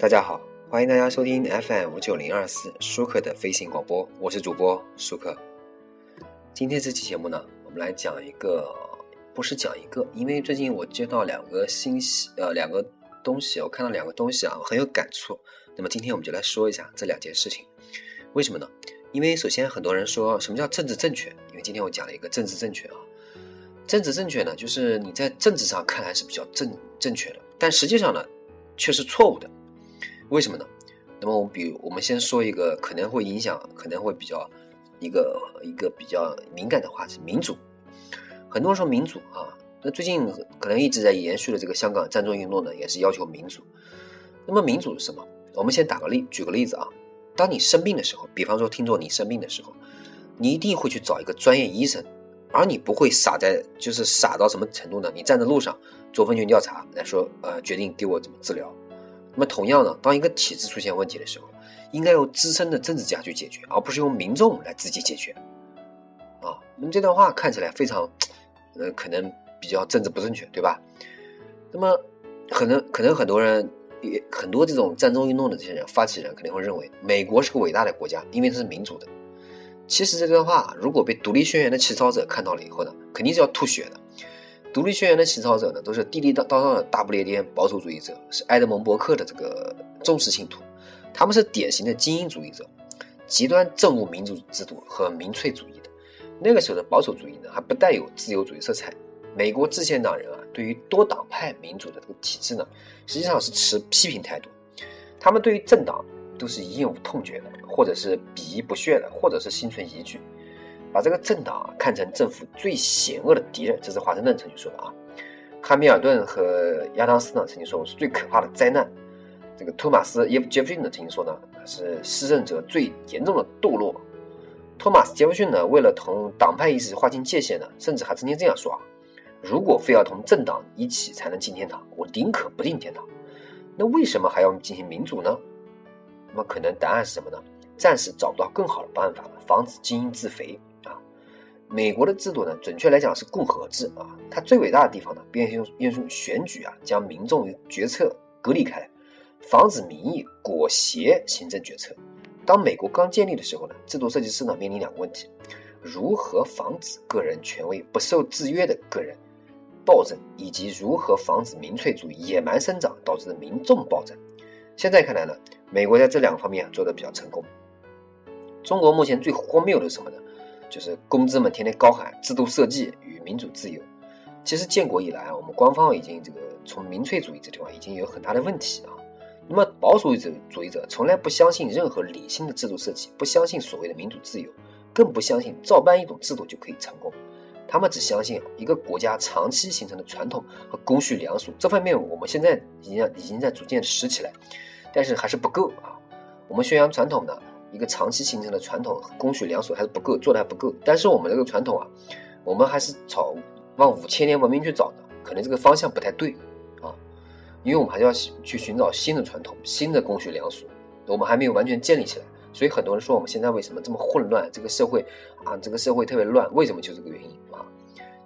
大家好，欢迎大家收听 FM 五九零二四舒克的飞行广播，我是主播舒克。今天这期节目呢，我们来讲一个，不是讲一个，因为最近我接到两个信息，呃，两个东西，我看到两个东西啊，我很有感触。那么今天我们就来说一下这两件事情，为什么呢？因为首先很多人说什么叫政治正确？因为今天我讲了一个政治正确啊，政治正确呢，就是你在政治上看来是比较正正确的，但实际上呢，却是错误的。为什么呢？那么我们比如我们先说一个可能会影响，可能会比较一个一个比较敏感的话题——民主。很多人说民主啊，那最近可能一直在延续的这个香港战争运动呢，也是要求民主。那么民主是什么？我们先打个例，举个例子啊。当你生病的时候，比方说听众你生病的时候，你一定会去找一个专业医生，而你不会傻在，就是傻到什么程度呢？你站在路上做问卷调查来说，呃，决定给我怎么治疗。那么同样呢，当一个体制出现问题的时候，应该由资深的政治家去解决，而不是由民众来自己解决。啊，那么这段话看起来非常，呃，可能比较政治不正确，对吧？那么可能可能很多人。也很多这种战争运动的这些人发起人肯定会认为美国是个伟大的国家，因为它是民主的。其实这段话如果被独立宣言的起草者看到了以后呢，肯定是要吐血的。独立宣言的起草者呢，都是地地道道的大不列颠保守主义者，是埃德蒙·伯克的这个忠实信徒。他们是典型的精英主义者，极端憎恶民主制度和民粹主义的。那个时候的保守主义呢，还不带有自由主义色彩。美国制宪党人啊，对于多党派民主的这个体制呢，实际上是持批评态度。他们对于政党都是厌恶痛绝的，或者是鄙夷不屑的，或者是心存疑惧，把这个政党啊看成政府最险恶的敌人。这是华盛顿曾经说的啊。汉密尔顿和亚当斯呢曾经说，我是最可怕的灾难。这个托马斯耶夫杰弗逊呢曾经说呢，是施政者最严重的堕落。托马斯杰弗逊呢，为了同党派意识划清界限呢，甚至还曾经这样说啊。如果非要同政党一起才能进天堂，我宁可不进天堂。那为什么还要进行民主呢？那么可能答案是什么呢？暂时找不到更好的办法了，防止精英自肥。美国的制度呢，准确来讲是共和制啊。它最伟大的地方呢，便是用用选举啊，将民众与决策隔离开来，防止民意裹挟行政决策。当美国刚建立的时候呢，制度设计师呢面临两个问题：如何防止个人权威不受制约的个人？暴政以及如何防止民粹主义野蛮生长导致的民众暴政，现在看来呢，美国在这两个方面做的比较成功。中国目前最荒谬的是什么呢？就是公知们天天高喊制度设计与民主自由。其实建国以来啊，我们官方已经这个从民粹主义这地方已经有很大的问题啊。那么保守主义主义者从来不相信任何理性的制度设计，不相信所谓的民主自由，更不相信照搬一种制度就可以成功。他们只相信一个国家长期形成的传统和公序良俗，这方面我们现在已经已经在逐渐拾起来，但是还是不够啊。我们宣扬传统呢，一个长期形成的传统公序良俗还是不够，做的还不够。但是我们这个传统啊，我们还是朝往五千年文明去找的，可能这个方向不太对啊，因为我们还要去寻找新的传统、新的公序良俗，我们还没有完全建立起来。所以很多人说我们现在为什么这么混乱？这个社会啊，这个社会特别乱，为什么就这个原因啊？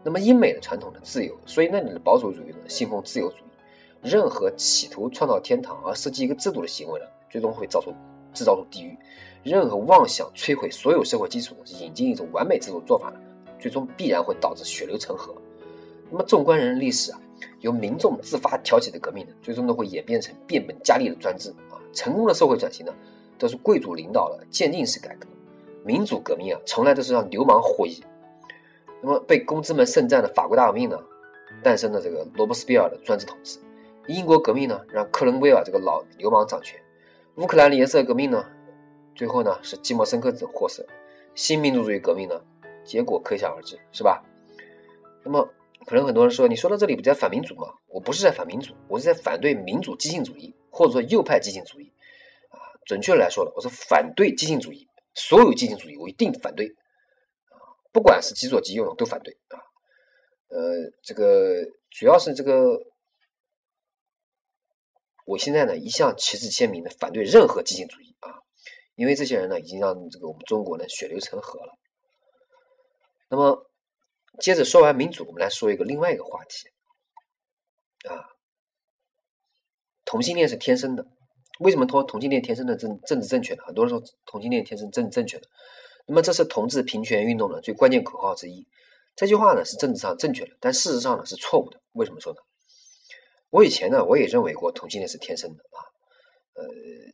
那么英美的传统的自由，所以那里的保守主义呢，信奉自由主义。任何企图创造天堂而设计一个制度的行为呢，最终会造出制造出地狱。任何妄想摧毁所有社会基础引进一种完美制度做法呢，最终必然会导致血流成河。那么纵观人类历史啊，由民众自发挑起的革命呢，最终都会演变成变本加厉的专制啊。成功的社会转型呢？都是贵族领导的渐进式改革，民主革命啊，从来都是让流氓获益。那么被公知们盛赞的法国大革命呢，诞生了这个罗伯斯庇尔的专制统治；英国革命呢，让克伦威尔这个老流氓掌权；乌克兰的颜色革命呢，最后呢是基莫申科子获胜；新民主主义革命呢，结果可想而知，是吧？那么可能很多人说，你说到这里不在反民主吗？我不是在反民主，我是在反对民主激进主义，或者说右派激进主义。准确来说呢，我是反对激进主义，所有激进主义我一定反对，啊，不管是极左极右都反对啊，呃，这个主要是这个，我现在呢一向旗帜鲜明的反对任何激进主义，因为这些人呢已经让这个我们中国呢血流成河了。那么接着说完民主，我们来说一个另外一个话题，啊，同性恋是天生的。为什么说同性恋天生的政政治正确呢？很多人说同性恋天生政正确的，那么这是同志平权运动的最关键口号之一。这句话呢是政治上正确的，但事实上呢是错误的。为什么说呢？我以前呢我也认为过同性恋是天生的啊，呃，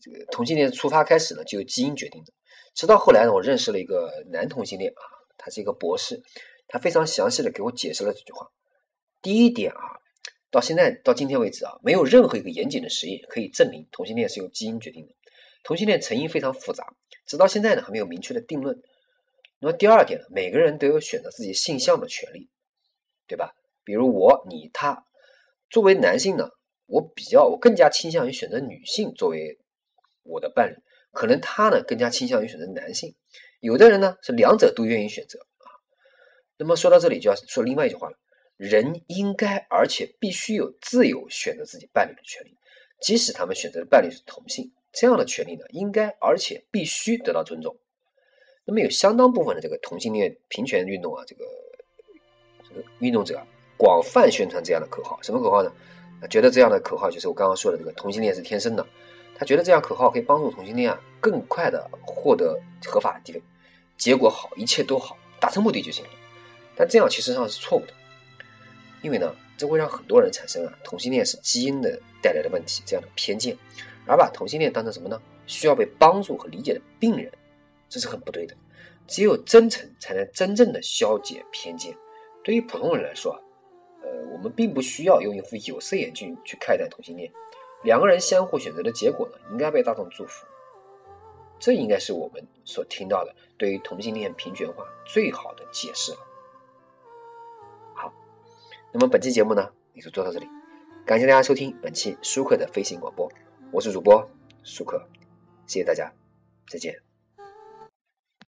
这个同性恋出发开始呢就由基因决定的。直到后来呢，我认识了一个男同性恋啊，他是一个博士，他非常详细的给我解释了这句话。第一点啊，到现在到今天为止啊，没有任何一个严谨的实验可以证明同性恋是由基因决定的。同性恋成因非常复杂，直到现在呢还没有明确的定论。那么第二点呢，每个人都有选择自己性向的权利，对吧？比如我、你、他，作为男性呢，我比较我更加倾向于选择女性作为我的伴侣，可能他呢更加倾向于选择男性。有的人呢是两者都愿意选择啊。那么说到这里就要说另外一句话了：人应该而且必须有自由选择自己伴侣的权利，即使他们选择的伴侣是同性，这样的权利呢，应该而且必须得到尊重。那么有相当部分的这个同性恋平权运动啊，这个这个运动者广泛宣传这样的口号，什么口号呢？觉得这样的口号就是我刚刚说的这个同性恋是天生的，他觉得这样口号可以帮助同性恋啊更快的获得合法地位，结果好，一切都好，达成目的就行了。但这样其实上是错误的，因为呢，这会让很多人产生啊同性恋是基因的带来的问题这样的偏见，而把同性恋当成什么呢？需要被帮助和理解的病人。这是很不对的，只有真诚才能真正的消解偏见。对于普通人来说啊，呃，我们并不需要用一副有色眼镜去看待同性恋，两个人相互选择的结果呢，应该被大众祝福。这应该是我们所听到的对于同性恋平权化最好的解释了。好，那么本期节目呢，也就做到这里，感谢大家收听本期舒克的飞行广播，我是主播舒克，谢谢大家，再见。